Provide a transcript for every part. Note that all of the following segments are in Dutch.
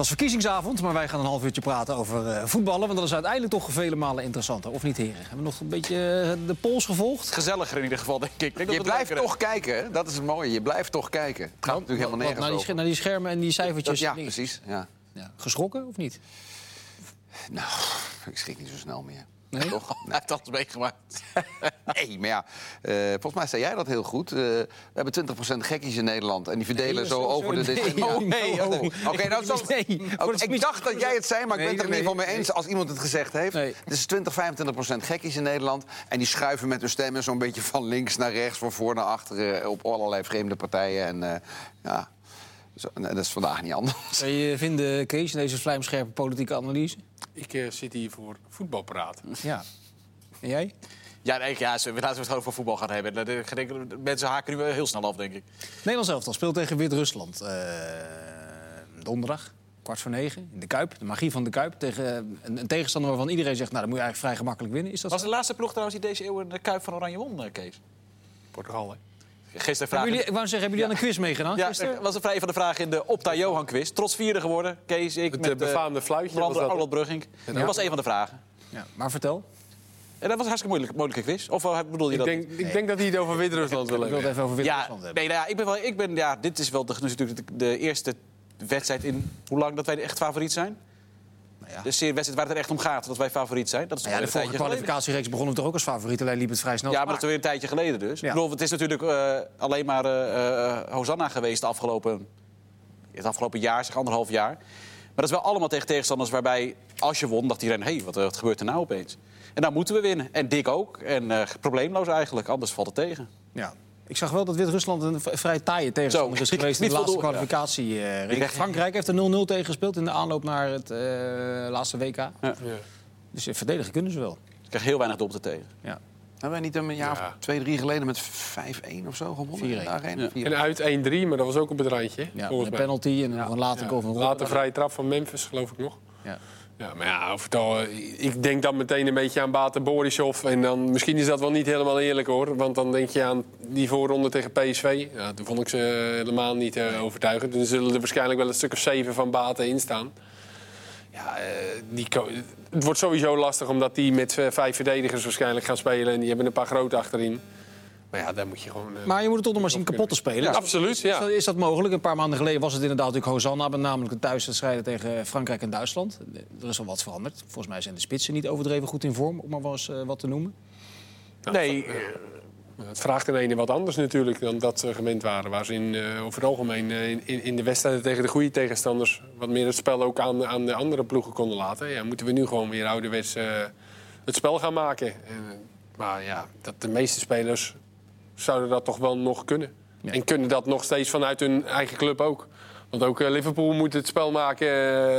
was verkiezingsavond, maar wij gaan een half uurtje praten over eh, voetballen. Want dat is uiteindelijk toch vele malen interessanter. Of niet, heren? Hebben we nog een beetje eh, de pols gevolgd? Gezelliger in ieder geval, denk ik. Ik denk dat Je blijft toch kijken, hè? dat is het mooie. Je blijft toch kijken. Het gaat natuurlijk helemaal nergens naar, die, over. naar die schermen en die cijfertjes. Dat- ja, dingen. precies. Ja. Ja. Geschrokken of niet? Nou, ik schrik niet zo snel meer. Nee? Toch? Hij heeft alles meegemaakt. Nee, maar ja, eh, volgens mij zei jij dat heel goed. Eh, we hebben 20% gekkies in Nederland. En die verdelen Nee, zo zo- over de nee, decennia. oh, nee, oh. Oké, nou, zo, Nee, de ik dacht dat jij het zei, maar ik Nee, ben het er in ieder geval mee nee, eens als iemand het gezegd heeft. Nee. Het is 20, 25% gekkies in Nederland. En die schuiven met hun stemmen zo'n beetje van links naar rechts, van voor naar achter, eh, op allerlei vreemde partijen. En eh, ja, zo, nee, dat is vandaag niet anders. Zou je vinden, Kees, in deze vlijmscherpe politieke analyse? Ik zit hier voor voetbalpraat. Ja. En jij? Ja, nee, ja, ze- laten we het over voetbal gaan hebben. Dat- denk, Mensen haken nu heel snel af, denk ik. Nederlands elftal speelt tegen Wit-Rusland. eh, donderdag, kwart voor negen, in de Kuip. De magie van de Kuip. Tegen een, een tegenstander waarvan iedereen zegt... nou, dan moet je eigenlijk vrij gemakkelijk winnen. Is dat Was zo? de laatste ploeg trouwens die deze eeuw de Kuip van Oranje won, eh, Kees? Portugal, hè? Gisteren vragen... jullie, ik wou zeggen, hebben jullie aan een quiz meegedaan Ja, gisteren? dat was een vrij van de vraag in de Opta Johan quiz. Trots vierde geworden. Kees, ik Het met eh, befaamde fluitje dat. Arnold Brugging. Dat was een van de vragen. Ja, maar vertel. En dat was een hartstikke moeilijke, moeilijke quiz. Of eh, bedoel je Ik dat? denk, ik denk dat hij het over Wit-Rusland wil Ik wil het hebben. even over ja, Wit-Rusland hebben. nee, nou ja, ik ben wel, ik ben, ja, dit is wel de, natuurlijk de, de eerste wedstrijd in hoe lang dat wij echt favoriet zijn. Nou ja. De serie wedstrijd waar het er echt om gaat, dat wij favoriet zijn. Dat is Nou ja, de een vorige kwalificatiereeks begon hem toch ook als favoriet. Alleen liep het vrij snel. Ja, maar dat is weer een tijdje geleden dus. Ja. Ik bedoel, het is natuurlijk eh, alleen maar eh, eh, Hosanna geweest de afgelopen, het afgelopen jaar, zeg anderhalf jaar. Maar dat is wel allemaal tegen tegenstanders waarbij, als je won, dacht iedereen... hé, hey, wat, wat gebeurt er nou opeens? En dan moeten we winnen. En Dick ook. En eh, probleemloos eigenlijk, anders valt het tegen. Ja. Ik zag wel dat Wit-Rusland een vrij taaie tegenstander Zo, is geweest in de laatste kwalificatie. eh, dacht- Frankrijk heeft er 0-0 tegen gespeeld in de aanloop naar het eh, laatste WK. Ja. Dus eh, verdedigen kunnen ze wel. Ik krijg heel weinig doelpunten tegen. Ja. Hebben wij niet een jaar Ja. of twee, drie geleden met 5-1 of zo gewonnen? 4-1. in de arena? Ja. 4-1. En uit 1-3, maar dat was ook op het randje, Ja, een penalty en een later goal van Later vrije trap van Memphis, geloof ik nog. Ja. Ja, maar ja, over het al, ik denk dan meteen een beetje aan Bate Borisov. En dan, misschien is dat wel niet helemaal eerlijk hoor. Want dan denk je aan die voorronde tegen PSV. Ja, toen vond ik ze helemaal niet eh, overtuigend. Dan zullen er waarschijnlijk wel een stuk of zeven van Bate in staan. Ja, eh, die het wordt sowieso lastig omdat die met eh, vijf verdedigers waarschijnlijk gaan spelen. En die hebben een paar grote achterin. Maar ja, daar moet je gewoon... eh, Maar je moet het toch nog maar zien kapot te spelen. Ja, absoluut, Is, ja. dat, is dat mogelijk? Een paar maanden geleden was het inderdaad natuurlijk Hosanna. Met namelijk de thuiswedstrijden tegen Frankrijk en Duitsland. Er is al wat veranderd. Volgens mij zijn de spitsen niet overdreven goed in vorm. Om maar wel eens eh, wat te noemen. Nee, Het vraagt een ene wat anders natuurlijk dan dat ze gewend waren. Waar ze in, eh, over het algemeen eh, in, in de wedstrijden tegen de goede tegenstanders... wat meer het spel ook aan, aan de andere ploegen konden laten. Ja, moeten we nu gewoon weer ouderwets eh, het spel gaan maken. En, eh, maar ja, dat de meeste spelers zouden dat toch wel nog kunnen. Ja. En kunnen dat nog steeds vanuit hun eigen club ook. Want ook eh, Liverpool moet het spel maken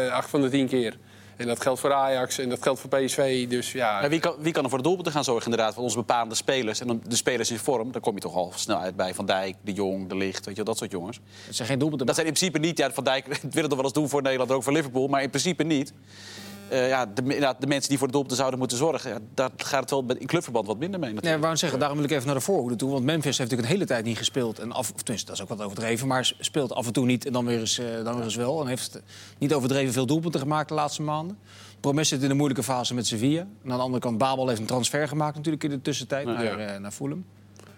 eh, acht van de tien keer. En dat geldt voor Ajax en dat geldt voor PSV. Dus ja, Maar wie, kan, wie kan er voor de doelpunten gaan zorgen inderdaad? Van onze bepaalde spelers. En dan de spelers in vorm, daar kom je toch al snel uit bij. Van Dijk, De Jong, De Licht, weet je, wel, dat soort jongens. Het zijn geen doelpunten. Dat zijn in principe niet... Ja, Van Dijk wil het nog wel eens doen voor Nederland, ook voor Liverpool. Maar in principe niet. Eh, ja, de, inderdaad, de mensen die voor de doelpunten zouden moeten zorgen... Ja, daar gaat het wel in clubverband wat minder mee Nee, natuurlijk. ik wou zeggen, daarom wil ik even naar de voorhoede toe. Want Memphis heeft natuurlijk een hele tijd niet gespeeld. En af, of tenminste, dat is ook wat overdreven. Maar speelt af en toe niet en dan weer eens, eh, dan weer eens wel. En heeft niet overdreven veel doelpunten gemaakt de laatste maanden. Promes zit in een moeilijke fase met Sevilla. En aan de andere kant, Babel heeft een transfer gemaakt natuurlijk in de tussentijd naar, Ja. eh, naar Fulham.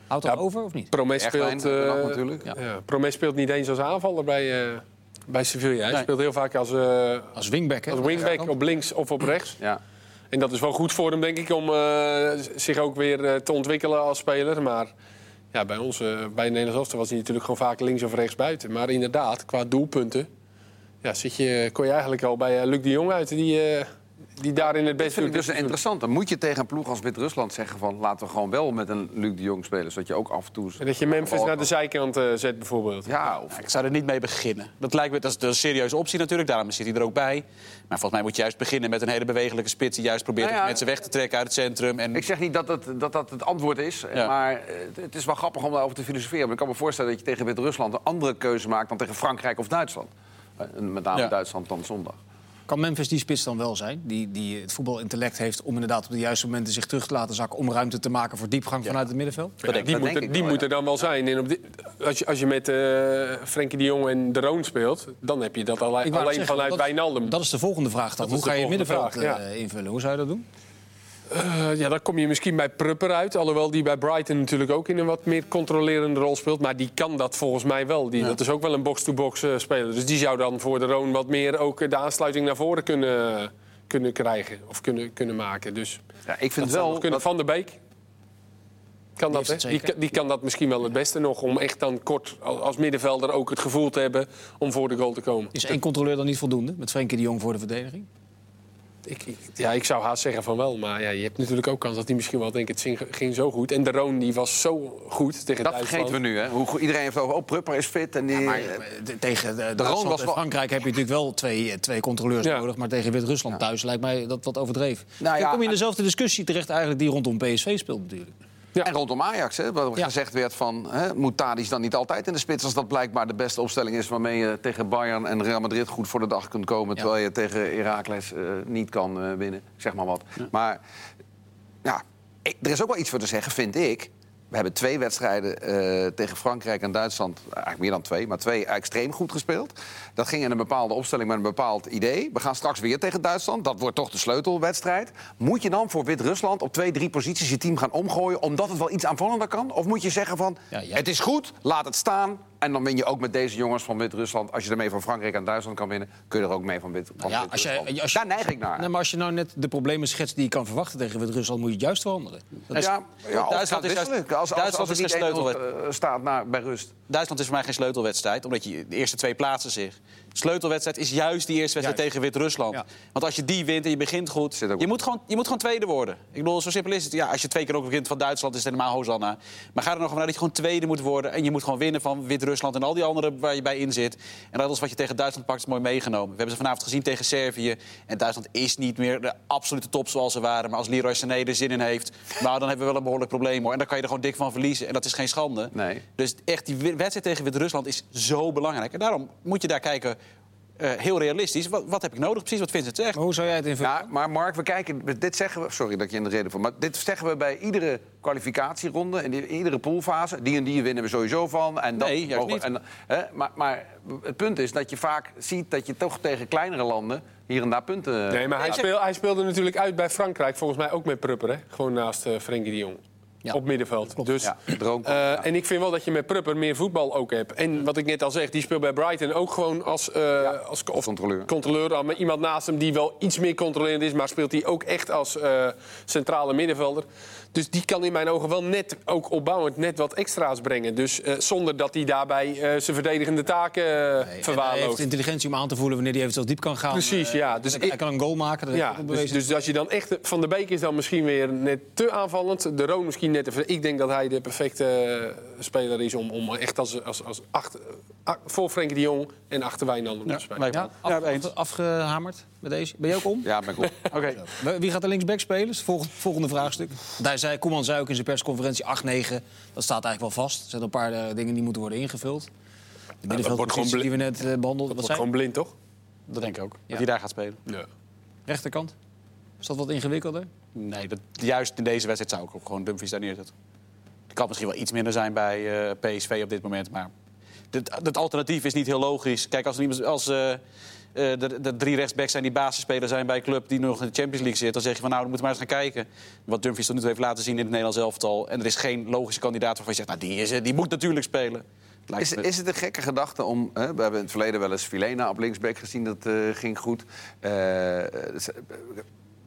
Houdt dat Ja, over of niet? Promes speelt, eh, natuurlijk. Ja. ja, Promes speelt niet eens als aanvaller bij, eh, bij Sevilla. Hij Nee. speelt heel vaak als, eh, Als wingback, hè? als wingback op links of op rechts. Ja. En dat is wel goed voor hem, denk ik, om eh, zich ook weer eh, te ontwikkelen als speler. Maar ja, bij ons, eh, bij Nederlands Elftal was hij natuurlijk gewoon vaak links of rechts buiten. Maar inderdaad, qua doelpunten ja, zit je, kon je eigenlijk al bij Luc de Jong uit, die, die daarin het Dat beste vind ik doet. dus interessant. Dan moet je tegen een ploeg als Wit-Rusland zeggen van... laten we gewoon wel met een Luc de Jong spelen. Zodat je ook af en toe... En dat je Memphis naar de zijkant eh, zet, bijvoorbeeld. Ja, of... Ja, ik zou er niet mee beginnen. Dat lijkt me dat is een serieuze optie natuurlijk, daarom zit hij er ook bij. Maar volgens mij moet je juist beginnen met een hele bewegelijke spits... die juist probeert Nou ja, mensen weg te trekken uit het centrum. En Ik zeg niet dat het, dat, dat het antwoord is, Ja. maar eh, het, is wel grappig om daarover te filosoferen. Maar ik kan me voorstellen dat je tegen Wit-Rusland een andere keuze maakt dan tegen Frankrijk of Duitsland. Eh, Met name Ja. Duitsland dan zondag. Kan Memphis die spits dan wel zijn? Die, die het voetbalintellect heeft om inderdaad op de juiste momenten zich terug te laten zakken... om ruimte te maken voor diepgang vanuit het middenveld? Ja, die dat moet, er, die wel, moet ja. er dan wel zijn. En op als, je, als je met eh Frenkie de Jong en De Roon speelt, dan heb je dat alleen, zeggen, vanuit dat, Wijnaldum. Dat is de volgende vraag dan. Hoe ga je het middenveld vraag, eh, invullen? Hoe zou je dat doen? Eh, ja, dan kom je misschien bij Prupper uit. Alhoewel die bij Brighton natuurlijk ook in een wat meer controlerende rol speelt. Maar die kan dat volgens mij wel. Die, Dat is ook wel een box-to-box eh, speler. Dus die zou dan voor de Roon wat meer ook de aansluiting naar voren kunnen, kunnen krijgen. Of kunnen, kunnen maken. Dus Ja, ik vind wel nog kunnen. dat- Van der Beek. Kan dat, hè? Die, kan- die kan dat misschien wel het beste nog. Om echt dan kort als als middenvelder ook het gevoel te hebben om voor de goal te komen. Is één controleur dan niet voldoende? Met Frenkie de Jong voor de verdediging? Ik, ik- ja, ik zou haast zeggen van wel. Maar ja, je hebt natuurlijk ook kans dat hij misschien wel denkt... het ging, ging zo goed. En de Roon die was zo goed tegen Dat Duitsland. vergeten we nu, hè? Hoe, goed- iedereen heeft over, oh, Prupper is fit. En die, Maar eh, eh, tegen de, Roon was wel- Frankrijk heb je natuurlijk wel twee, eh, twee controleurs Ja. nodig. Maar tegen Wit-Rusland thuis lijkt mij dat wat overdreven. Nou Dan ja, kom je in dezelfde discussie terecht eigenlijk die rondom PSV speelt natuurlijk. Ja. En rondom Ajax, hè, Ja. gezegd werd van... Hè, moet Tadic dan niet altijd in de spits... als dat blijkbaar de beste opstelling is... waarmee je tegen Bayern en Real Madrid goed voor de dag kunt komen... Ja. terwijl je tegen Heracles eh, niet kan eh, winnen. Zeg maar wat. Maar ja, er is ook wel iets voor te zeggen, vind ik. We hebben twee wedstrijden eh, tegen Frankrijk en Duitsland... eigenlijk meer dan twee, maar twee extreem goed gespeeld. Dat ging in een bepaalde opstelling met een bepaald idee. We gaan straks weer tegen Duitsland. Dat wordt toch de sleutelwedstrijd. Moet je dan voor Wit-Rusland op twee, drie posities je team gaan omgooien... omdat het wel iets aanvallender kan? Of moet je zeggen van, Ja, ja. het is goed, laat het staan... en dan win je ook met deze jongens van Wit-Rusland... als je ermee van Frankrijk en Duitsland kan winnen... kun je er ook mee van Ja, als je, Wit-Rusland. als je- Daar neig ik naar. Nee, maar als je nou net de problemen schetst die je kan verwachten tegen Wit-Rusland... moet je het juist veranderen. Dat is- Ja, ja, Duitsland is juist-. Als, als, Duitsland als is er geen niet 1-0 sleutelwed- eh, staat naar, bij rust. Duitsland is voor mij geen sleutelwedstrijd, omdat je de eerste twee plaatsen zich. Sleutelwedstrijd is juist die eerste wedstrijd tegen Wit-Rusland. Ja. Want als je die wint en je begint goed, je moet, gewoon, je moet gewoon tweede worden. Ik bedoel, zo simpel is het. Ja, als je twee keer ook begint van Duitsland, is het helemaal Hosanna. Maar ga er nog vanuit dat je gewoon tweede moet worden. En je moet gewoon winnen van Wit-Rusland en al die andere waar je bij in zit. En dat is wat je tegen Duitsland pakt, is mooi meegenomen. We hebben ze vanavond gezien tegen Servië. En Duitsland is niet meer de absolute top zoals ze waren. Maar als Leroy Sané er zin in heeft, nou, dan hebben we wel een behoorlijk probleem. Hoor. En dan kan je er gewoon dik van verliezen. En dat is geen schande. Nee. Dus echt, die wedstrijd tegen Wit-Rusland is zo belangrijk. En daarom moet je daar kijken, eh, heel realistisch. Wat, wat heb ik nodig? Precies wat Vincent zegt. Maar hoe zou jij het invullen? Ja, maar Mark, we kijken, dit zeggen we, sorry dat ik je in de reden voor, maar dit zeggen we bij iedere kwalificatieronde, in die- iedere poolfase. Die en die winnen we sowieso van. En dat Nee, juist mogen- niet. En, hè, maar, maar het punt is dat je vaak ziet dat je toch tegen kleinere landen hier en daar punten. Nee, maar hij, Ja. speel, hij speelde natuurlijk uit bij Frankrijk. Volgens mij ook met Prupper, hè? Gewoon naast eh Frenkie de Jong. Ja. Op middenveld. Dus, Ja, eh, Ja. En ik vind wel dat je met Prupper meer voetbal ook hebt. En wat ik net al zeg, die speelt bij Brighton ook gewoon als, eh, als of controleur. controleur. Met iemand naast hem die wel iets meer controlerend is... maar speelt hij ook echt als eh, centrale middenvelder. Dus die kan in mijn ogen wel net, ook opbouwend, net wat extra's brengen. Dus eh, zonder dat hij daarbij eh, zijn verdedigende taken eh, Nee, en Hij heeft verwaarloost. intelligentie om aan te voelen wanneer hij eventueel diep kan gaan. Precies, Eh, ja. Dus hij, hij ik- kan een goal maken. Dat Ja, dus, bewezen. dus als je dan echt... Van de Beek is dan misschien weer net te aanvallend. De Roon misschien net te... ver- Ik denk dat hij de perfecte eh, speler is om, om echt als, als, als achter, voor Frenkie de Jong en achter Wijnaldum te spelen. Ja, ja, af- eens. af- afgehamerd met deze. Ben je ook om? Ja, ben ik op. Oké. Wie gaat er linksback spelen? Is het volgende, volgende vraagstuk. Daar zei, Koeman zei ook in zijn persconferentie 8-9. Dat staat eigenlijk wel vast. Er zijn een paar eh, dingen die moeten worden ingevuld. De wordt middenveldpositie die we net eh, behandelden. Wordt zei gewoon blind, toch? Dat denk ik ook. Ja. Dat hij daar gaat spelen. Ja. Rechterkant? Is dat wat ingewikkelder? Nee, dat, juist in deze wedstrijd zou ik ook gewoon Dumfries daar neerzetten. Het kan misschien wel iets minder zijn bij eh, PSV op dit moment. Maar het, het alternatief is niet heel logisch. Kijk, als, er iemand- als eh, eh, de, de drie rechtsbacks zijn die basisspeler zijn bij een club die nog in de Champions League zit... dan zeg je van nou, dan moeten we maar eens gaan kijken. Wat Dumfries tot nu toe heeft laten zien in het Nederlands elftal. En er is geen logische kandidaat waarvan je zegt, nou, die, is, eh, die moet natuurlijk spelen. Is, is het een gekke gedachte om... Hè, we hebben in het verleden wel eens Filena op linksback gezien, dat eh, ging goed. Eh,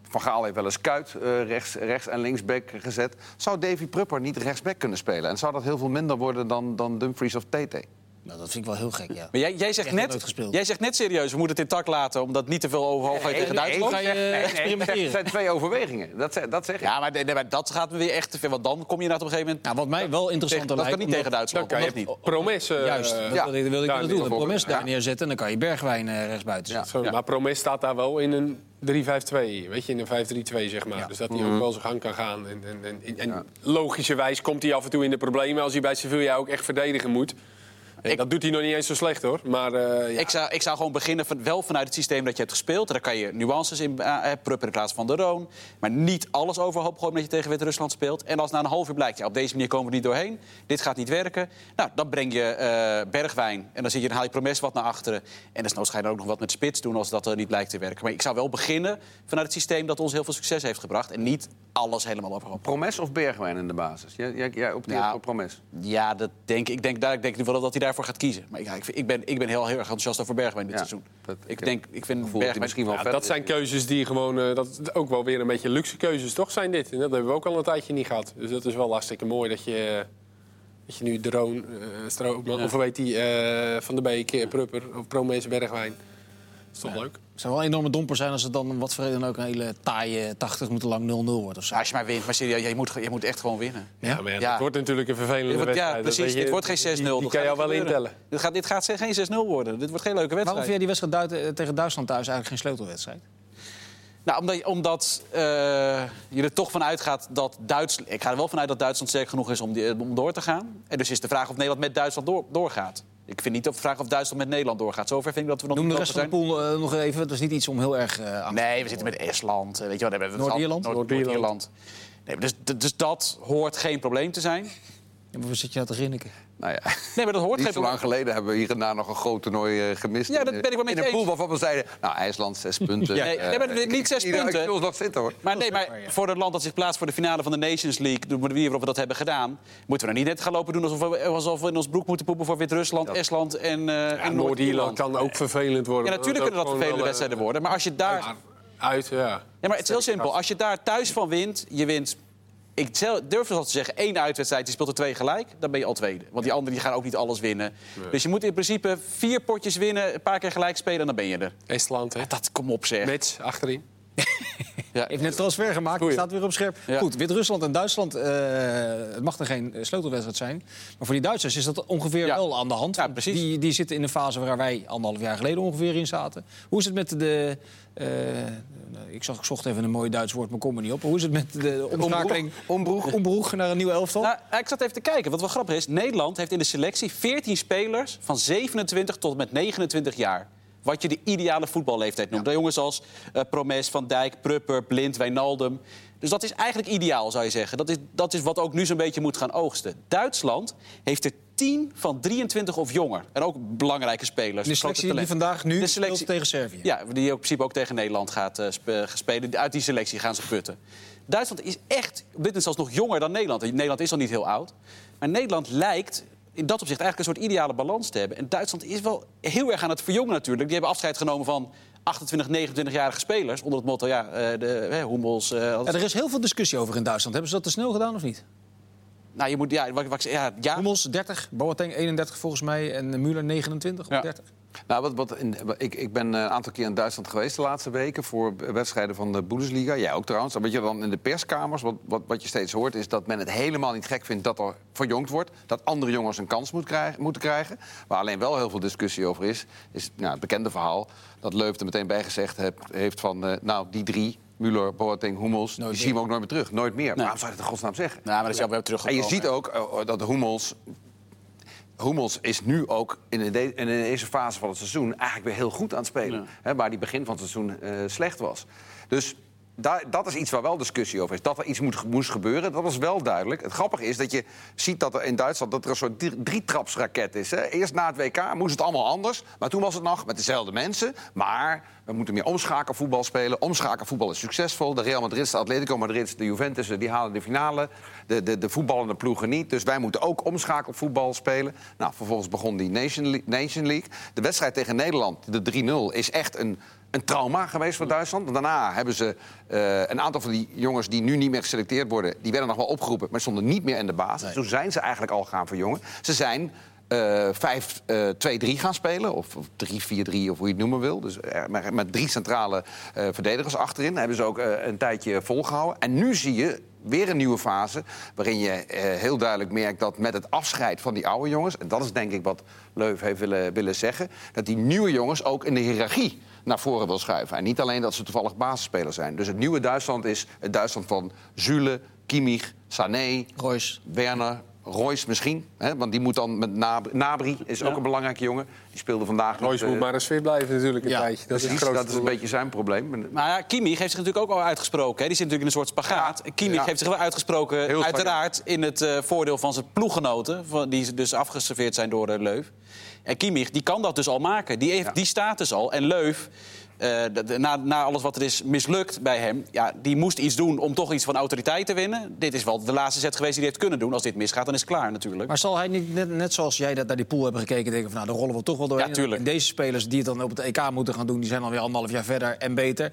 van Gaal heeft wel eens Kuit eh, rechts, rechts en linksback gezet. Zou Davy Prupper niet rechtsback kunnen spelen? En zou dat heel veel minder worden dan, dan Dumfries of Tete? Nou, dat vind ik wel heel gek, ja. Maar jij, jij, zegt net, gespeeld. jij zegt net serieus, we moeten het intact laten... omdat niet te veel overhoog gaat tegen Duitsland. ga je eh, experimenteren. Het zijn twee overwegingen. Dat, zeg- dat zeg ik. Ja, maar, nee, nee, maar dat gaat me weer echt te veel. Want dan kom je naar op een gegeven moment... Nou, wat mij wel interessant Tegen- dat kan niet tegen Duitsland. Dan kan dat je niet. Promes... eh, Juist, dat ja. wilde ik, willen doen. Een promes daar Ja. neerzetten en dan kan je Bergwijn eh, rechtsbuiten zetten. Maar Promes staat daar wel in een 3-5-2. Weet je, in een 5-3-2 zeg maar. Ja. Dus dat hij ook wel zijn gang kan gaan. En, en, en, en logischerwijs komt hij af en toe in de problemen als hij bij Sevilla ook echt verdedigen moet. Ik- dat doet hij nog niet eens zo slecht hoor. Maar eh, ja. Ik, zou, ik zou gewoon beginnen van, wel vanuit het systeem dat je hebt gespeeld. Daar kan je nuances in uh, pruppen in plaats van de Roon. Maar niet alles overhoop gooien omdat je tegen Wit-Rusland speelt. En als na een half uur blijkt, ja, op deze manier komen we niet doorheen. Dit gaat niet werken. Nou, dan breng je eh, Bergwijn. En dan, zit je, dan haal je Promes wat naar achteren. En desnoods ga je dan ook nog wat met spits doen als dat uh, niet blijkt te werken. Maar ik zou wel beginnen vanuit het systeem dat ons heel veel succes heeft gebracht. En niet alles helemaal overhoop. Promes of Bergwijn in de basis? Jij, jij, jij opteert voor Promes. Ja, dat denk, ik. ik denk, daar, ik denk nu wel dat hij daarvoor gaat kiezen. Maar ja, ik, vind- ik, ben, ik ben heel, heel erg enthousiast over Bergwijn dit Ja, seizoen. dat- ik, ik denk, ik vind Bergwijn... misschien wel Ja, vet dat zijn keuzes die gewoon... eh, dat is ook wel weer een beetje luxe keuzes, toch? Zijn dit. En dat hebben we ook al een tijdje niet gehad. Dus dat is wel hartstikke mooi dat je... Dat je nu eh Strootman, Ja. of weet die, eh, Van der Beek, Prupper, of Promes, Bergwijn. Is toch leuk? Het zou wel een enorme domper zijn als het dan wat voor reden ook een hele taaie 80 minuten lang 0-0 wordt of zo. Ja, als je maar wint. Maar serieus, je moet, je moet echt gewoon winnen. Ja? maar ja, Ja. Het wordt natuurlijk een vervelende wordt- wedstrijd. ja, precies. je, Dit wordt geen 6-0. Die, die Dat kan gaat jou wel intellen. Dit gaat, dit gaat geen 6-0 worden. Dit wordt geen leuke wedstrijd. Waarom vind jij die wedstrijd Duit- eh, tegen Duitsland thuis eigenlijk geen sleutelwedstrijd? Nou, omdat, omdat eh, je er toch van uitgaat dat Duitsland... Ik ga er wel vanuit dat Duitsland sterk genoeg is om, die, om door te gaan. En dus is de vraag of Nederland met Duitsland door, doorgaat. Ik vind niet de vraag of Duitsland met Nederland doorgaat. Zover vind ik dat we nog Noem de niet rest van de pool eh, nog even. Dat is niet iets om heel erg eh aan te Nee, we zitten met Estland. eh, Weet je wat, hebben we Noord-Ierland? Noord- Noord-Ierland. Noord-Ierland. Nee, maar dus, dus dat hoort geen probleem te zijn. Ja, maar waar zit je nou te grinniken? Nou ja. Nee, maar dat hoort Niet geen zo lang geleden hebben we hier en daar nog een groot toernooi eh, gemist. Ja, dat In, ben ik wel met In een pool waarvan we zeiden... Nou, IJsland, zes punten. Ja, nee, nee, maar Eh, niet zes ieder- punten. Ik wil nog zitten, hoor. Maar nee, maar voor het land dat zich plaatst voor de finale van de Nations League, de manier waarop we dat hebben gedaan, moeten we nou niet net gaan lopen doen alsof we, alsof we in ons broek moeten poepen voor Wit-Rusland, Estland en, eh Ja, en Noord-Ierland kan ook vervelend worden. Ja, natuurlijk kunnen dat vervelende wedstrijden worden. Maar als je daar. Uit, ja. Ja, maar het is heel simpel. Als je daar thuis van wint, je wint. Ik durf al te zeggen, één uitwedstrijd, je speelt er twee gelijk, dan ben je al tweede. Want die anderen die gaan ook niet alles winnen. Dus je moet in principe vier potjes winnen, een paar keer gelijk spelen en dan ben je er. Estland, hè. Dat kom op zeg. Mets achterin. Ja. Heeft net transfer gemaakt, Goeie. staat weer op scherp. Ja. Goed, Wit-Rusland en Duitsland, eh, het mag er geen sleutelwedstrijd zijn. Maar voor die Duitsers is dat ongeveer Ja. wel aan de hand. Ja, precies. Die, die zitten in een fase waar wij anderhalf jaar geleden ongeveer in zaten. Hoe is het met de... eh, ik, zag, ik zocht even een mooi Duits woord, maar kom er niet op. Hoe is het met de omschakeling... Ombroeg. Ombroeg naar een nieuw elftal? Nou, ik zat even te kijken. Wat wel grappig is, Nederland heeft in de selectie 14 spelers van 27 tot en met 29 jaar. Wat je de ideale voetballeeftijd noemt. Jongens als eh, Promes, Van Dijk, Prupper, Blind, Wijnaldum. Dus dat is eigenlijk ideaal, zou je zeggen. Dat is, dat is wat ook nu zo'n beetje moet gaan oogsten. Duitsland heeft er 10 van 23 of jonger. En ook belangrijke spelers. de selectie die vandaag nu De selectie- tegen Servië. Ja, die in principe ook tegen Nederland gaat gaan spelen. Uit die selectie gaan ze putten. Duitsland is echt op dit moment zelfs nog jonger dan Nederland. Nederland is al niet heel oud. Maar Nederland lijkt in dat opzicht eigenlijk een soort ideale balans te hebben. En Duitsland is wel heel erg aan het verjongen natuurlijk. Die hebben afscheid genomen van 28, 29-jarige spelers. Onder het motto, ja, eh, de hè, Hummels... eh, Ja, er is heel veel discussie over in Duitsland. Hebben ze dat te snel gedaan of niet? nou, je moet... Ja, wat, ja, ja, Hummels 30, Boateng 31 volgens mij en Müller 29 of Ja. 30. Nou, wat, wat in, ik, ik ben eh, een aantal keer in Duitsland geweest de laatste weken... voor wedstrijden van de Bundesliga. Jij ook trouwens. Weet je dan in de perskamers, wat, wat, wat je steeds hoort... is dat men het helemaal niet gek vindt dat er verjongd wordt. Dat andere jongens een kans moet krijgen, moeten krijgen. Waar alleen wel heel veel discussie over is... is nou, het bekende verhaal dat Leuf er meteen bij gezegd heeft van... eh, nou, die drie, Müller, Boateng, Hummels... die zien we ook nooit meer terug. Nooit meer. Waarom zou je het in godsnaam zeggen? nou, maar dat is jou weer En teruggekomen. je ziet ook eh, dat Hummels... Hummels is nu ook in, de, in deze fase van het seizoen eigenlijk weer heel goed aan het spelen. Hè, waar die begin van het seizoen eh, slecht was. Dus dat is iets waar wel discussie over is. Dat er iets moest gebeuren, dat was wel duidelijk. Het grappige is dat je ziet dat er in Duitsland dat er een soort drie- drietrapsraket is. Hè. Eerst na het WK moest het allemaal anders. Maar toen was het nog met dezelfde mensen. Maar we moeten meer omschakelvoetbal spelen. Omschakelvoetbal is succesvol. De Real Madrid, de Atletico Madrid, de Juventus, die halen de finale. De, de, de voetballende ploegen niet. Dus wij moeten ook omschakelvoetbal spelen. Nou, vervolgens begon die Nation Le- Nation League. De wedstrijd tegen Nederland, de 3-0, is echt een, een trauma geweest voor Duitsland. Want daarna hebben ze eh, een aantal van die jongens die nu niet meer geselecteerd worden... die werden nog wel opgeroepen, maar stonden niet meer in de basis. Toen zijn ze eigenlijk al gaan verjongen. Ze zijn eh 5-2-3 gaan spelen, of, of 3-4-3, of hoe je het noemen wil. Dus eh, met, met drie centrale eh, verdedigers achterin. Dat hebben ze ook eh, een tijdje volgehouden. En nu zie je weer een nieuwe fase, waarin je eh, heel duidelijk merkt... dat met het afscheid van die oude jongens... en dat is denk ik wat Leuf heeft willen, willen zeggen... dat die nieuwe jongens ook in de hiërarchie naar voren wil schuiven. En niet alleen dat ze toevallig basisspeler zijn. Dus het nieuwe Duitsland is het Duitsland van Zule, Kimmich, Sané... Royce. Werner, Royce misschien, hè, want die moet dan met Nab- Nabri, is ook een belangrijke jongen. Die speelde vandaag nog... Royce moet maar eens fit blijven natuurlijk een ja, tijdje. Dat is precies, dat is een beetje zijn probleem. Maar- ja, Kimmich heeft zich natuurlijk ook al uitgesproken. Hè? Die zit natuurlijk in een soort spagaat. Kimmich Ja. heeft zich wel uitgesproken, Heel spagaat. uiteraard, in het eh, voordeel van zijn ploeggenoten. Van, die dus afgeserveerd zijn door eh, Leuf. En Kimmich, die kan dat dus al maken. Die heeft Ja. die status al. En Leuf, eh, na, na alles wat er is mislukt bij hem... Ja, die moest iets doen om toch iets van autoriteit te winnen. Dit is wel de laatste set geweest die hij heeft kunnen doen. Als dit misgaat, dan is het klaar natuurlijk. Maar zal hij niet, net, net zoals jij dat naar die pool hebben gekeken... denken van, nou, daar rollen we toch wel doorheen. Ja, tuurlijk. En deze spelers die het dan op het EK moeten gaan doen... die zijn alweer anderhalf jaar verder en beter.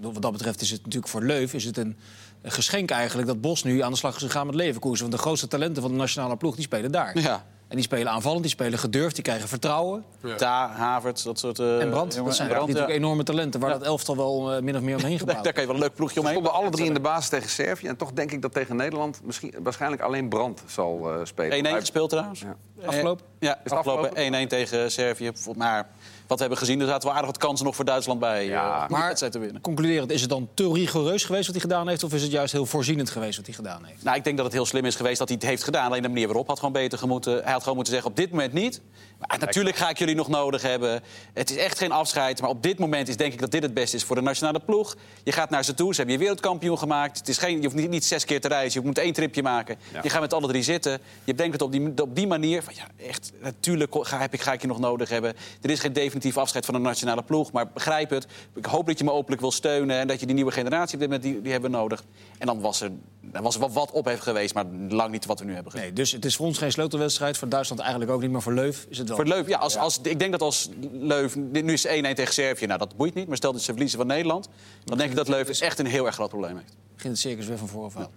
Wat dat betreft is het natuurlijk voor Leuf is het een een geschenk eigenlijk... dat Bos nu aan de slag is gegaan met Leverkusen. Want de grootste talenten van de nationale ploeg, die spelen daar. Ja. En die spelen aanvallend, die spelen gedurfd, die krijgen vertrouwen. Ta, Havertz, dat soort... eh, en Brand, jongen- dat zijn natuurlijk ja. enorme talenten... waar Ja. dat elftal wel eh, min of meer omheen Daar, gebouwd daar kan je wel een leuk ploegje Ze omheen. stonden alle drie in de basis tegen Servië. En toch denk ik dat tegen Nederland misschien, waarschijnlijk alleen Brand zal eh, spelen. 1-1 Hij- gespeeld trouwens. Ja. Afgelopen? Ja, afgelopen? 1-1 tegen Servië. Maar wat we hebben gezien, er zaten wel aardig wat kansen nog voor Duitsland bij Ja, eh, om die Maar te winnen. concluderend, is het dan te rigoureus geweest wat hij gedaan heeft... of is het juist heel voorzienend geweest wat hij gedaan heeft? Nou, ik denk dat het heel slim is geweest dat hij het heeft gedaan. Alleen de manier waarop had gewoon beter gemoeten. Hij had gewoon moeten zeggen, op dit moment niet. Maar natuurlijk ga ik jullie nog nodig hebben. Het is echt geen afscheid. Maar op dit moment is denk ik dat dit het beste is voor de nationale ploeg. Je gaat naar ze toe, ze hebben je wereldkampioen gemaakt. Het is geen, je hoeft niet, niet zes keer te reizen, je moet één tripje maken. Je gaat met alle drie zitten. Je denkt het op die, op die manier van, ja, echt, natuurlijk ga, heb ik, ga ik je nog nodig hebben. Er is geen definitief afscheid van de nationale ploeg. Maar begrijp het. Ik hoop dat je me openlijk wil steunen. En dat je die nieuwe generatie op dit moment die, die hebben we nodig. En dan was er, dan was er wat op heeft geweest. Maar lang niet wat we nu hebben gezien. Nee, dus het is voor ons geen sleutelwedstrijd. Voor Duitsland eigenlijk ook niet, maar voor Leuf is het wel. Voor Leuf, ja, als, als, ik denk dat als Leuf... Nu is het 1-1 tegen Servië, nou dat boeit niet. Maar stel dat ze verliezen van Nederland... dan denk ik dat Leuf echt een heel erg groot probleem heeft. begint het circus weer van vooraf aan.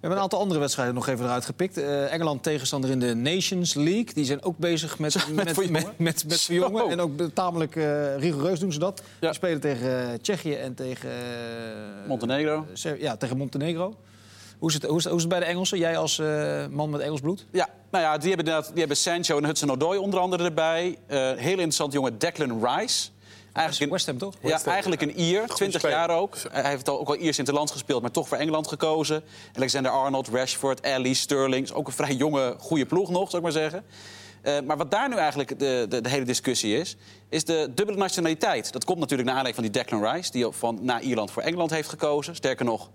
We hebben een aantal andere wedstrijden nog even eruit gepikt. Eh, Engeland tegenstander in de Nations League. Die zijn ook bezig met, met, Verjongen. met, met, verjongen. En ook tamelijk eh, rigoureus doen ze dat. Ja. Die spelen tegen eh, Tsjechië en tegen... Montenegro. Ja, tegen Montenegro. Hoe is, het, hoe, is het, hoe is het bij de Engelsen? Jij als man met Engels bloed? Ja, nou ja, die hebben, die hebben Sancho en Hudson-Odoi onder andere erbij. Eh, heel interessant jongen Declan Rice. Eigenlijk een, West Ham, toch? Ja, eigenlijk een Ier, 20 speler. jaar ook. Hij heeft al- ook al Iers in het land gespeeld, maar toch voor Engeland gekozen. Alexander Arnold, Rashford, Alley, Sterling. Is ook een vrij jonge, goede ploeg nog, zou ik maar zeggen. Eh, maar wat daar nu eigenlijk de, de, de hele discussie is... is de dubbele nationaliteit. Dat komt natuurlijk naar aanleiding van die Declan Rice... die van, na Ierland voor Engeland heeft gekozen. Sterker nog,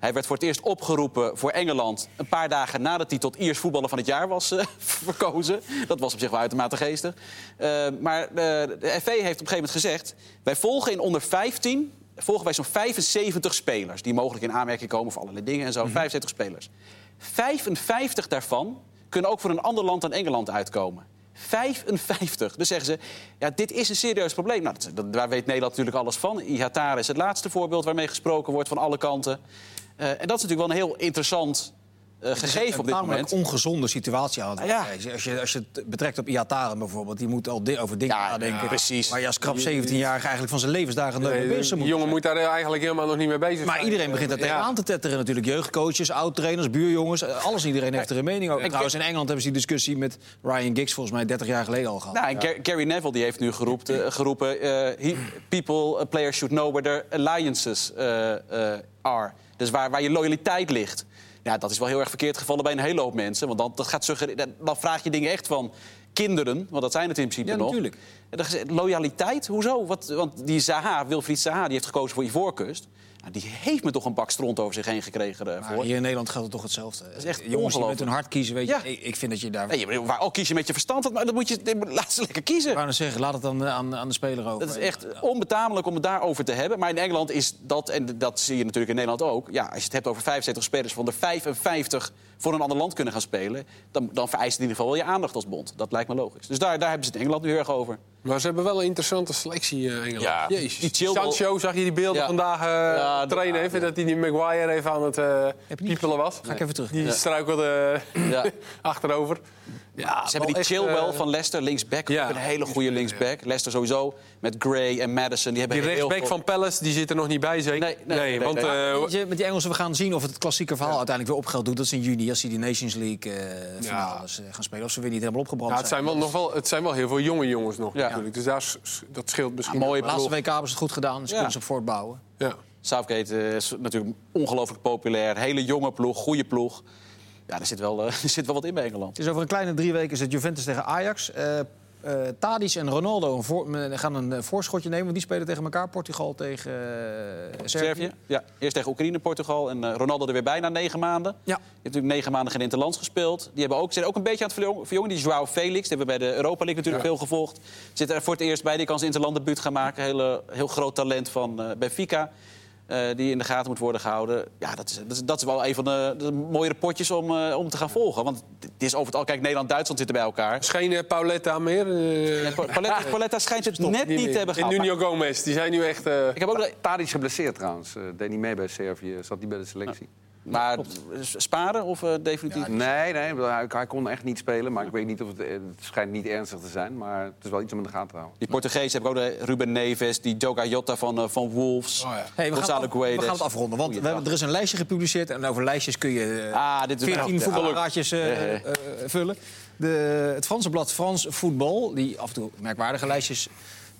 hij werd voor het eerst opgeroepen voor Engeland... een paar dagen nadat hij tot Iers voetballer van het jaar was eh, verkozen. Dat was op zich wel uitermate geestig. Eh, maar de, de FV heeft op een gegeven moment gezegd... wij volgen in onder 15 volgen wij zo'n 75 spelers... die mogelijk in aanmerking komen voor allerlei dingen en zo. 75 spelers. 55 daarvan kunnen ook voor een ander land dan Engeland uitkomen. 55. Dus zeggen ze, ja, dit is een serieus probleem. Nou, dat, daar weet Nederland natuurlijk alles van. Ihatare is het laatste voorbeeld waarmee gesproken wordt van alle kanten. Eh, en dat is natuurlijk wel een heel interessant eh, gegeven op dit Een moment. ongezonde situatie aan. Ja. Als, je, als je het betrekt op Iataren bijvoorbeeld, die moet al di- over dingen Ja, nadenken. ja, precies. Waar je als krap 17-jarige eigenlijk van zijn levensdagen nooit bezig Die moet jongen moet daar eigenlijk helemaal nog niet mee bezig Maar zijn. iedereen begint daar Ja. tegenaan te tetteren natuurlijk. Jeugdcoaches, oud-trainers, buurjongens. eh, Alles iedereen heeft er een mening over. En Trouwens, in Engeland hebben ze die discussie met Ryan Giggs volgens mij 30 jaar geleden al gehad. Nou, en Gary Neville die heeft nu geroepen, eh, geroepen he- people, players should know where their alliances are. Dus waar, waar je loyaliteit ligt. Ja, dat is wel heel erg verkeerd gevallen bij een hele hoop mensen. Want dan, dat gaat dan- vraag je dingen echt van kinderen, want dat zijn het in principe Ja, nog. natuurlijk. Loyaliteit? Hoezo? Wat, want die Zaha, Wilfried Zaha, die heeft gekozen voor Ivoorkust. Nou, die heeft me toch een bak stront over zich heen gekregen Maar ervoor. hier in Nederland geldt het toch hetzelfde. is echt Jongens die met hun hart kiezen, weet je. Ja. Ik, ik vind dat je daar... Nee, maar waar, al kies je met je verstand, maar dan moet je, laat ze lekker kiezen. Ik zeggen, laat het dan eh, aan, aan de speler over. Dat is echt onbetamelijk om het daarover te hebben. Maar in Engeland is dat, en dat zie je natuurlijk in Nederland ook... Ja, als je het hebt over 75 spelers van de 55 voor een ander land kunnen gaan spelen... dan, dan vereist het in ieder geval wel je aandacht als bond. Dat lijkt me logisch. Dus daar, daar hebben ze het in Engeland nu heel erg over. Maar ze hebben wel een interessante selectie, eh Engeland. Ja, Jezus. die Chilwell- Sancho, zag je die beelden Ja. vandaag eh, Ja, trainen? ja, Even ja. dat hij die Maguire even aan het eh niet piepelen was. Ga ik even terug. Die struikelde Ja. achterover. Ja, Ze hebben die Chilwell eh, van Leicester, linksback. ja. ook een hele goede linksback. Leicester sowieso, met Gray en Madison. Die, hebben Die rechtsback van Palace die zit er nog niet bij, zeker? Nee, nee, nee, want nee. eh, met die Engelsen, we gaan zien of het klassieke verhaal uiteindelijk weer op geld doet. Dat is in juni, als ze die Nations League eh finales gaan spelen. Of ze weer niet helemaal opgebrand ja, het, zijn wel nog wel, het zijn wel heel veel jonge jongens nog Ja. natuurlijk. Dus daar, dat scheelt misschien. Ja, mooie laatste WK hebben ze het goed gedaan, dus Ja. kunnen ze op voortbouwen. Ja. Southgate is natuurlijk ongelooflijk populair. Hele jonge ploeg, goede ploeg. Ja, er zit wel, eh, er zit wel wat in bij Engeland. Het is over een kleine drie weken is het Juventus tegen Ajax. Eh eh Tadic en Ronaldo een voor- gaan een voorschotje nemen. Want die spelen tegen elkaar. Portugal tegen Servië. Servië. Ja, eerst tegen Oekraïne, Portugal. En Ronaldo er weer bij na negen maanden. Ja. Die heeft natuurlijk negen maanden geen interlands gespeeld. Die hebben ook, zijn ook een beetje aan het verjong- verjongen. Die Joao Felix, die hebben we bij de Europa League natuurlijk veel gevolgd. Zit er voor het eerst bij. Die kan zijn interlanddebuut gaan maken. Hele, heel groot talent van eh Benfica. Eh, die in de gaten moet worden gehouden. Ja, dat is, dat is, dat is wel een van de, de mooiere potjes om, eh, om te gaan volgen. Want het is over het al. Kijk, Nederland-Duitsland zitten bij elkaar. is geen Pauletta meer. eh, En Pa- Paletta, Paletta schijnt het net niet te hebben En gehaald. Nuno Gomez, die zijn nu echt... eh, Ik heb ook de- Tadic geblesseerd trouwens. Deed niet mee bij Servië. Zat niet bij de selectie. Maar sparen of eh, definitief? Nee, nee, hij, hij kon echt niet spelen. Maar ik weet niet of het... eh, Het schijnt niet ernstig te zijn. Maar het is wel iets om in de gaten te houden. Die Portugees hebben ook de Ruben Neves, die Joga Jota van, eh, van Wolves. Oh ja. Hey, we, gaan Gonzalo het, af- we Guedes. gaan het afronden. Want we hebben, er is een lijstje gepubliceerd. En over lijstjes kun je eh, Ah, dit is 14 ja. voetbalraadjes eh, eh, vullen. De, het Franse blad Frans Voetbal, die af en toe merkwaardige lijstjes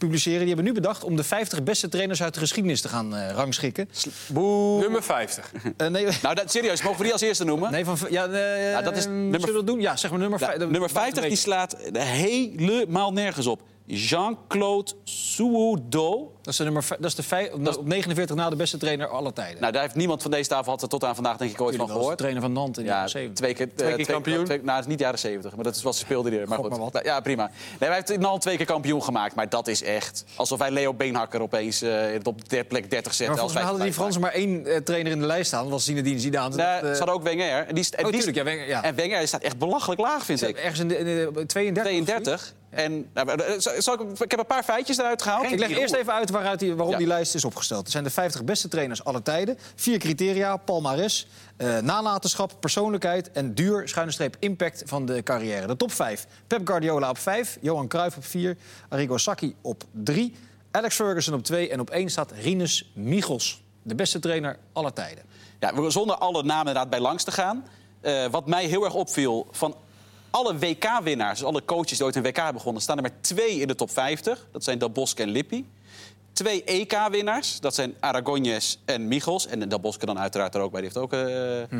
publiceren... die hebben nu bedacht om de 50 beste trainers uit de geschiedenis te gaan eh, rangschikken. Boe. nummer 50. Eh, nee, Nou, dat, serieus, mogen we die als eerste noemen? nee, van, ja, eh, Ja, dat is nummer- Zullen we dat doen? Ja, zeg maar nummer, Ja, vijf- de- nummer de- 50 die slaat helemaal nergens op. Jean-Claude Soudo. Dat is de, nummer, dat is de vij- op 49 na de beste trainer aller tijden. Nou, daar heeft niemand van deze tafel had er tot aan vandaag denk ik ooit van gehoord. trainer van Nantes in de Ja, jaren 70. twee keer, Twee eh, keer kampioen? twee- nou, het is niet jaren 70, maar dat is wat ze speelde hier. Maar goed. maar wat. Ja, prima. Nee, hij heeft al twee keer kampioen gemaakt, maar dat is echt alsof wij Leo Beenhakker opeens eh, op de plek 30 maar zetten. volgens mij hadden die Fransen maar één eh, trainer in de lijst staan. Dat was Zinedine Zidane. Nee, Dat, eh, ze hadden ook Wenger. En, die, Oh, die- tuurlijk, ja, Wenger, ja. en Wenger staat echt belachelijk laag, vind ik. ergens in de, in de 32. 32. En, nou, eh, zal- ik, ik heb een paar feitjes eruit gehaald. Ik leg eerst even uit waaruit die, waarom Ja. die lijst is opgesteld. Er zijn de 50 beste trainers aller tijden. Vier criteria, palmares, eh, nalatenschap, persoonlijkheid... en duur, schuine streep, impact van de carrière. De top 5. Pep Guardiola op 5, Johan Cruijff op 4... Arrigo Sacchi op 3, Alex Ferguson op 2... en op 1 staat Rinus Michels, de beste trainer aller tijden. Ja, zonder alle namen inderdaad bij langs te gaan. Eh, wat mij heel erg opviel, van alle WK-winnaars... dus alle coaches die ooit een WK hebben begonnen... staan er maar twee in de top 50. Dat zijn Del Bosque en Lippi. Twee EK-winnaars, dat zijn Aragonjes en Michels. En Del Bosque dan uiteraard er ook bij, die heeft ook eh,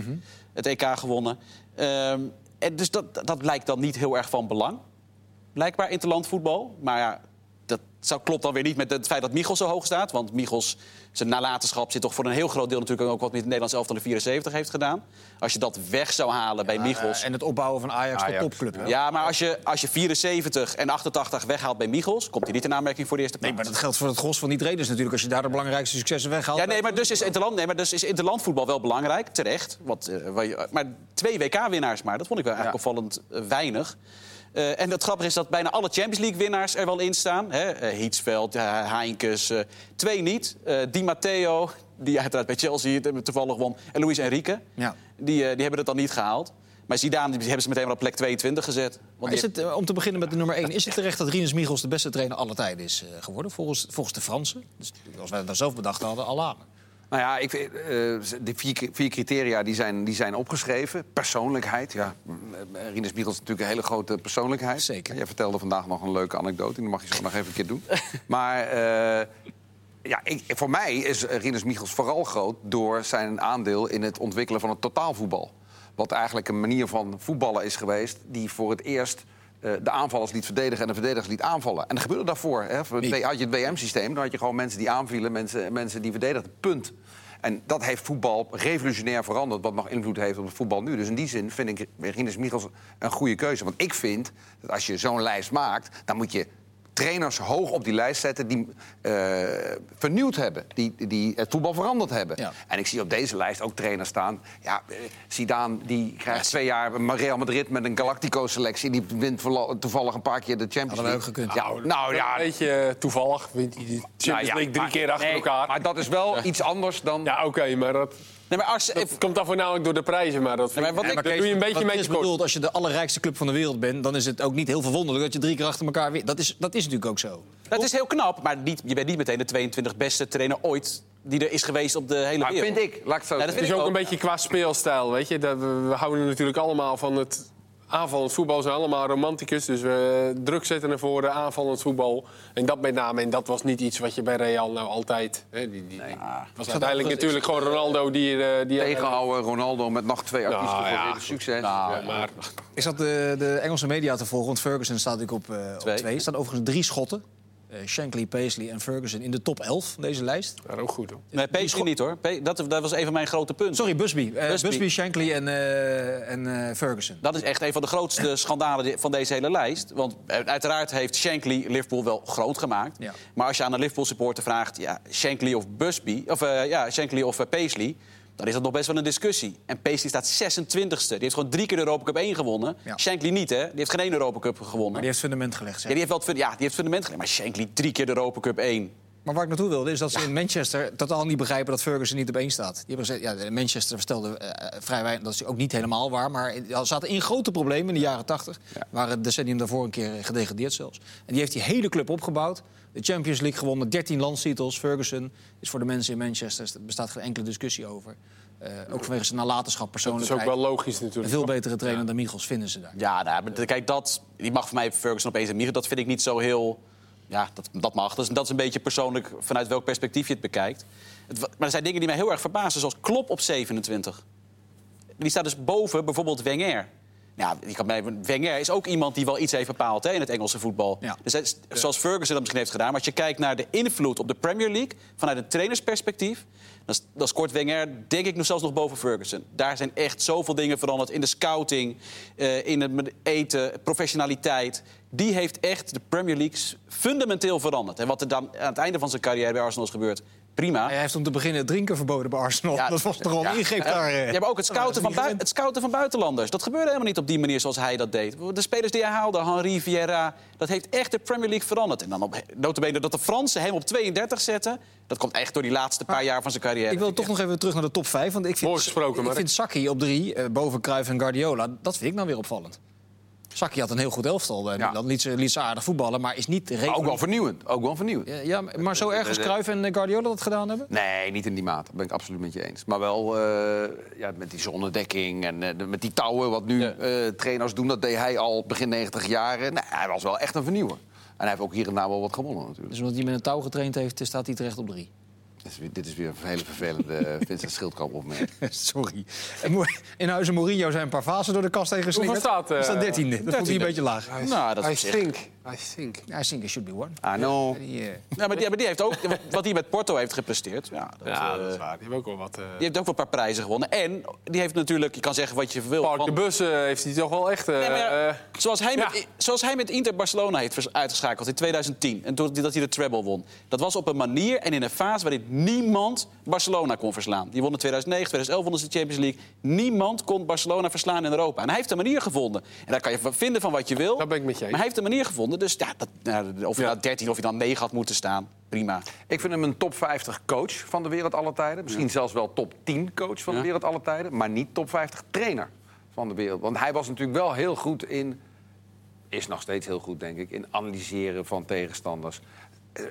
het EK gewonnen. Ehm, en dus dat, dat lijkt dan niet heel erg van belang. Blijkbaar interlandvoetbal. Maar ja, dat zou, klopt dan weer niet met het feit dat Michels zo hoog staat. Want Michels, zijn nalatenschap zit toch voor een heel groot deel natuurlijk ook wat met het Nederlands elftal de 74 heeft gedaan. Als je dat weg zou halen bij Michels. Eh, en het opbouwen van Ajax, tot Ajax, topclub. hè? Ja, maar als je, als je 74 en 88 weghaalt bij Michels, komt hij niet in aanmerking voor de eerste Nee, plaats. maar dat geldt voor het gros van die trainers natuurlijk. Als je daar de belangrijkste successen weghaalt... Ja, nee, maar dus is interland, nee, maar dus is interlandvoetbal wel belangrijk, terecht. Want, eh, maar twee WK-winnaars maar, dat vond ik wel eigenlijk opvallend eh, weinig. Eh, en het grappige is dat bijna alle Champions League-winnaars er wel in staan. Hè? Eh, Hietsveld, uh, Heinkes, eh, twee niet. Di Matteo, die uiteraard bij Chelsea toevallig won. En Luis Enrique, Ja. die, die hebben het dan niet gehaald. Maar Zidane die hebben ze meteen maar op plek 22 gezet. Want is het, om te beginnen met de nummer 1, is het terecht dat Rinus Michels de beste trainer aller tijden is geworden? Volgens, volgens de Fransen. Dus als wij dat zelf bedacht hadden, al later. Nou ja, ik, vind, eh, die vier, vier criteria die zijn, die zijn opgeschreven. Persoonlijkheid, ja. eh, Rinus Michels is natuurlijk een hele grote persoonlijkheid. Zeker. Jij vertelde vandaag nog een leuke anekdote. Die mag je zo nog even een keer doen. Maar eh, ja, ik, voor mij is Rinus Michels vooral groot... door zijn aandeel in het ontwikkelen van het totaalvoetbal. Wat eigenlijk een manier van voetballen is geweest... die voor het eerst eh, de aanvallers liet verdedigen en de verdedigers liet aanvallen. En dat gebeurde daarvoor. Hè. Had je het WM-systeem, dan had je gewoon mensen die aanvielen... mensen, mensen die verdedigden, punt. En dat heeft voetbal revolutionair veranderd... wat nog invloed heeft op het voetbal nu. Dus in die zin vind ik Rinus Michels een goede keuze. Want ik vind dat als je zo'n lijst maakt... dan moet je trainers hoog op die lijst zetten die eh, vernieuwd hebben. Die, die het voetbal veranderd hebben. Ja. En ik zie op deze lijst ook trainers staan. Ja, eh, Zidane die krijgt twee jaar Real Madrid met een Galactico-selectie. Die wint toevallig een paar keer de Champions Hadden we League. ook gekund. Ja, nou ja, Een beetje eh, toevallig wint hij die Champions nou League drie maar- keer achter nee, elkaar. Maar dat is wel iets anders dan... Ja, oké, maar dat, Nee, maar als, dat komt dan voornamelijk door de prijzen. Maar dat, vind maar wat ik, ik- dat Kees, doe je een beetje wat als je de allerrijkste club van de wereld bent... dan is het ook niet heel verwonderlijk dat je drie keer achter elkaar wint. Dat is, dat is natuurlijk ook zo. dat is heel knap, maar niet, je bent niet meteen de 22 beste trainer ooit... die er is geweest op de hele Maar wereld. vind ik, laat ik het zo Ja, dat is ook een beetje qua speelstijl, weet je. Dat, we, we houden natuurlijk allemaal van het aanvallend voetbal zijn allemaal romanticus. Dus we druk zetten naar voren, aanvallend voetbal. En dat met name. En dat was niet iets wat je bij Real nou altijd... Hè, die, die, was uiteindelijk natuurlijk gewoon Ronaldo die... eh, die Tegenhouden, Ronaldo met nog twee acties Nou, voor ja, succes. Ja, maar Ik zat de, de Engelse media te volgen, want Ferguson staat natuurlijk op, eh, op Twee. twee. Er staan overigens drie schotten. Eh, Shankly, Paisley en Ferguson in de top 11 van deze lijst. ja, ook goed hoor. Nee, Paisley niet hoor. Pe- Dat, dat was een van mijn grote punten. Sorry, Busby. Eh, Busby. Busby. Shankly en, eh, en eh, Ferguson. Dat is echt een van de grootste schandalen van deze hele lijst. Want uiteraard heeft Shankly Liverpool wel groot gemaakt. Ja. Maar als je aan een Liverpool supporter vraagt... Ja, Shankly of Busby, of, eh, ja, Shankly of Paisley... dan is dat nog best wel een discussie. En Paisley staat 26e. Die heeft gewoon drie keer de Europa Cup 1 gewonnen. Ja. Shankly niet, hè? Die heeft geen één Europa Cup gewonnen. Maar die heeft fundament gelegd. Ja, Zeg. die heeft wel het, ja, die heeft fundament gelegd. Maar Shankly drie keer de Europa Cup 1. Maar waar ik naartoe wilde is dat ze in Manchester totaal niet begrijpen dat Ferguson niet op één staat. Die hebben gezegd, ja, Manchester verstelde eh, vrij weinig. Dat is ook niet helemaal waar. Maar er zaten in grote problemen in de jaren 80. Waren het decennium daarvoor een keer gedegradeerd zelfs. En die heeft die hele club opgebouwd. De Champions League gewonnen, 13 landstitels. Ferguson is voor de mensen in Manchester, er bestaat geen enkele discussie over. Eh, ook vanwege zijn nalatenschap Dat is persoonlijk. ook wel logisch Een natuurlijk. veel betere trainer dan Michels vinden ze daar. Ja, nou, maar kijk, dat, die mag voor mij Ferguson opeens en Mieren. Dat vind ik niet zo heel... Ja, dat, dat mag. Dat is, dat is een beetje persoonlijk vanuit welk perspectief je het bekijkt. Het, maar er zijn dingen die mij heel erg verbazen, zoals Klop op 27. Die staat dus boven bijvoorbeeld Wenger. Ja, die kan mij, Wenger is ook iemand die wel iets heeft bepaald hè, in het Engelse voetbal. Ja. Dus zoals Ferguson dat misschien heeft gedaan. Maar als je kijkt naar de invloed op de Premier League vanuit een trainersperspectief... dan, dan scoort Wenger, denk ik, nog zelfs nog boven Ferguson. Daar zijn echt zoveel dingen veranderd in de scouting, eh, in het eten, professionaliteit. Die heeft echt de Premier League fundamenteel veranderd. En wat er dan aan het einde van zijn carrière bij Arsenal is gebeurd, prima. Hij heeft om te beginnen het drinken verboden bij Arsenal. Ja, dat was toch al een ingreep daar. eh. Ja, maar ook het scouten, van het scouten van buitenlanders. Dat gebeurde helemaal niet op die manier zoals hij dat deed. De spelers die hij haalde, Henri, Vieira... dat heeft echt de Premier League veranderd. En dan op, notabene dat de Fransen hem op 32 zetten... dat komt echt door die laatste paar jaar van zijn carrière. Ik wil toch nog even terug naar de top 5. Want ik vind, Mooi gesproken, ik vind Saki op 3, eh, boven Cruijff en Guardiola, dat vind ik nou weer opvallend. Saki had een heel goed elftal bij. Milan. Liet ze, liet ze aardig voetballen, maar is niet Maar ook wel vernieuwend. Ook wel vernieuwend. Ja, ja, maar zo erg als Cruijff en eh, Guardiola dat gedaan hebben? Nee, niet in die mate. Dat ben ik absoluut met je eens. Maar wel eh, ja, met die zonnedekking en eh, met die touwen, wat nu Ja. eh, trainers doen, dat deed hij al begin 90 jaren. Nee, hij was wel echt een vernieuwer. En hij heeft ook hier en daar wel wat gewonnen natuurlijk. Dus omdat hij met een touw getraind heeft, staat hij terecht op 3. Dit is weer, dit is weer een hele vervelende eh, Vincent Schildkamp opmerking. Sorry. In huizen Mourinho zijn een paar fasen door de kast heen geslingerd. Hoeveel staat, eh, Hij staat 13e. Dat vond hij een beetje laag. Nou, dat I is think, I think. I think it should be one. I know. Die, eh, Ja, maar die, maar die heeft ook, wat hij met Porto heeft gepresteerd... Ja, dat, Ja, eh, dat is waar. Die hebben ook wel wat... eh, die heeft ook wel een paar prijzen gewonnen. En die heeft natuurlijk, je kan zeggen wat je wil... Park de van- Bus eh, heeft hij toch wel echt... eh, Nee, maar ja, eh, zoals, hij ja. met, zoals hij met Inter Barcelona heeft uitgeschakeld in 2010. En toen dat hij de treble won. Dat was op een manier en in een fase waarin niemand Barcelona kon verslaan. Die won in 2009, 2011 wonnen ze de Champions League. Niemand kon Barcelona verslaan in Europa. En hij heeft een manier gevonden. En daar kan je vinden van wat je wil. Dat ben ik met je eens. Maar hij heeft een manier gevonden. Dus ja, dat, nou, of je Ja. nou 13 of je dan 9 had moeten staan. Prima. Ik vind hem een top 50 coach van de wereld alle tijden. Misschien zelfs wel top 10 coach van Ja. de wereld alle tijden. Maar niet top 50 trainer van de wereld. Want hij was natuurlijk wel heel goed in... Is nog steeds heel goed, denk ik. In analyseren van tegenstanders. Eh,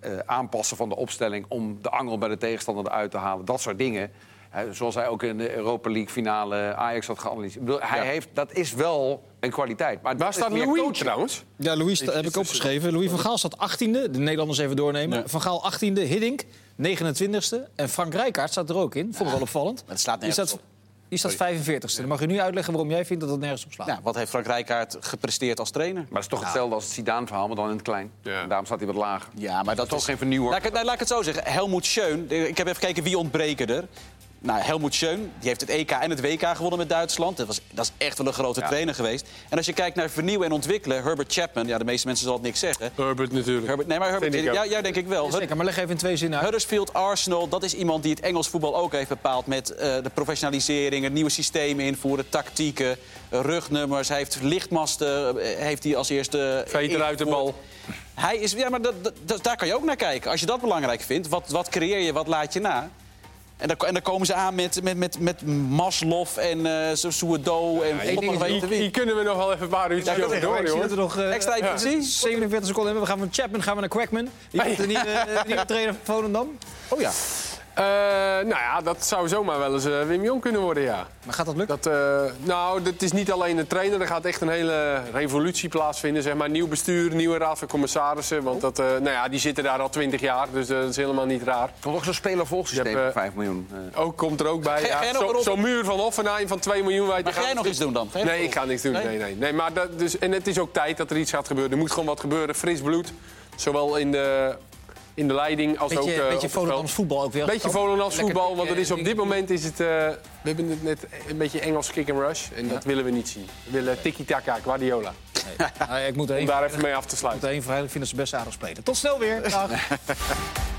eh, aanpassen van de opstelling om de angel bij de tegenstander eruit te halen. Dat soort dingen. Hè, zoals hij ook in de Europa League finale Ajax had geanalyseerd. Ik bedoel, hij Ja. heeft, dat is wel een kwaliteit. Maar Waar dat staat Louis coaching. trouwens? Ja, Louis heb ik opgeschreven. Louis van Gaal staat 18e. De Nederlanders even doornemen. Ja. Van Gaal 18e. Hiddink 29e. En Frank Rijkaard staat er ook in. Vond ik wel opvallend. het slaat nergens staat, op. die staat 45e. Dan mag je nu uitleggen waarom jij vindt dat het nergens op slaat. Ja, wat heeft Frank Rijkaard gepresteerd als trainer? Maar het is toch hetzelfde als het Zidane-verhaal, maar dan in het klein. Ja. En daarom staat hij wat lager. Ja, maar dat Toch is geen vernieuwer. Laat ik, het, nou, laat ik het zo zeggen. Helmoet Schön. Ik heb even gekeken wie ontbreken er. Nou, Helmoet Schön die heeft het EK en het WK gewonnen met Duitsland. Dat, was, dat is echt wel een grote trainer geweest. En als je kijkt naar vernieuwen en ontwikkelen... Herbert Chapman, ja, de meeste mensen zullen het niks zeggen. Herbert natuurlijk. Herbert, nee, maar Herbert, ja, ja, denk ik wel. Zeker, maar leg even in twee zinnen uit. Huddersfield, Arsenal, dat is iemand die het Engels voetbal ook heeft bepaald... met eh, de professionalisering, het nieuwe systemen invoeren, tactieken, eh, rugnummers. Hij heeft lichtmasten, eh, heeft hij als eerste... Veter uit de bal. Hij is, ja, maar dat- dat- daar kan je ook naar kijken. Als je dat belangrijk vindt, wat, wat creëer je, wat laat je na? En dan, en dan komen ze aan met, met, met, met Maslow en eh zo Souedo en God weten Hier wie. kunnen we nog wel even een paar uurtjes Ja, over door, hoor. er nog eh, Extra efficiëntie? 47 seconden hebben. We gaan van Chapman gaan we naar Quackman. Die komt de nieuwe, eh, nieuwe trainer van Volendam. Oh ja. Eh, nou ja, dat zou zomaar wel eens eh, Wim Jong kunnen worden, ja. Maar gaat dat lukken? Dat, eh, nou, dat is niet alleen de trainer. Er gaat echt een hele revolutie plaatsvinden. Zeg maar. Nieuw bestuur, nieuwe raad van commissarissen. Want dat, eh, nou ja, die zitten daar al twintig jaar, dus dat is helemaal niet raar. Nog zo'n spelervolgsysteem Je hebt, van eh, 5 miljoen. Ook komt er ook bij. Ja. Zo-? Zo'n muur van Hoffenheim van 2 miljoen. Maar ga jij nog iets doen dan? Nee, ik ga niks doen. Nee? Nee? Nee, nee. maar dat, dus, en het is ook tijd dat er iets gaat gebeuren. Er moet gewoon wat gebeuren. Fris bloed. Zowel in de, in de leiding als ook Beetje, eh, op beetje. Volendams voetbal ook weer. Beetje Volendams voetbal, want eh, het is op dit moment is het... eh, we hebben het net een beetje Engels kick and rush. En dat willen we niet zien. We willen tiki-taka, Guardiola. doen. Nou, ik moet Om daar even mee af te sluiten. moet er één vrijdag vinden ze best aardig spelen. Tot snel weer. Dag.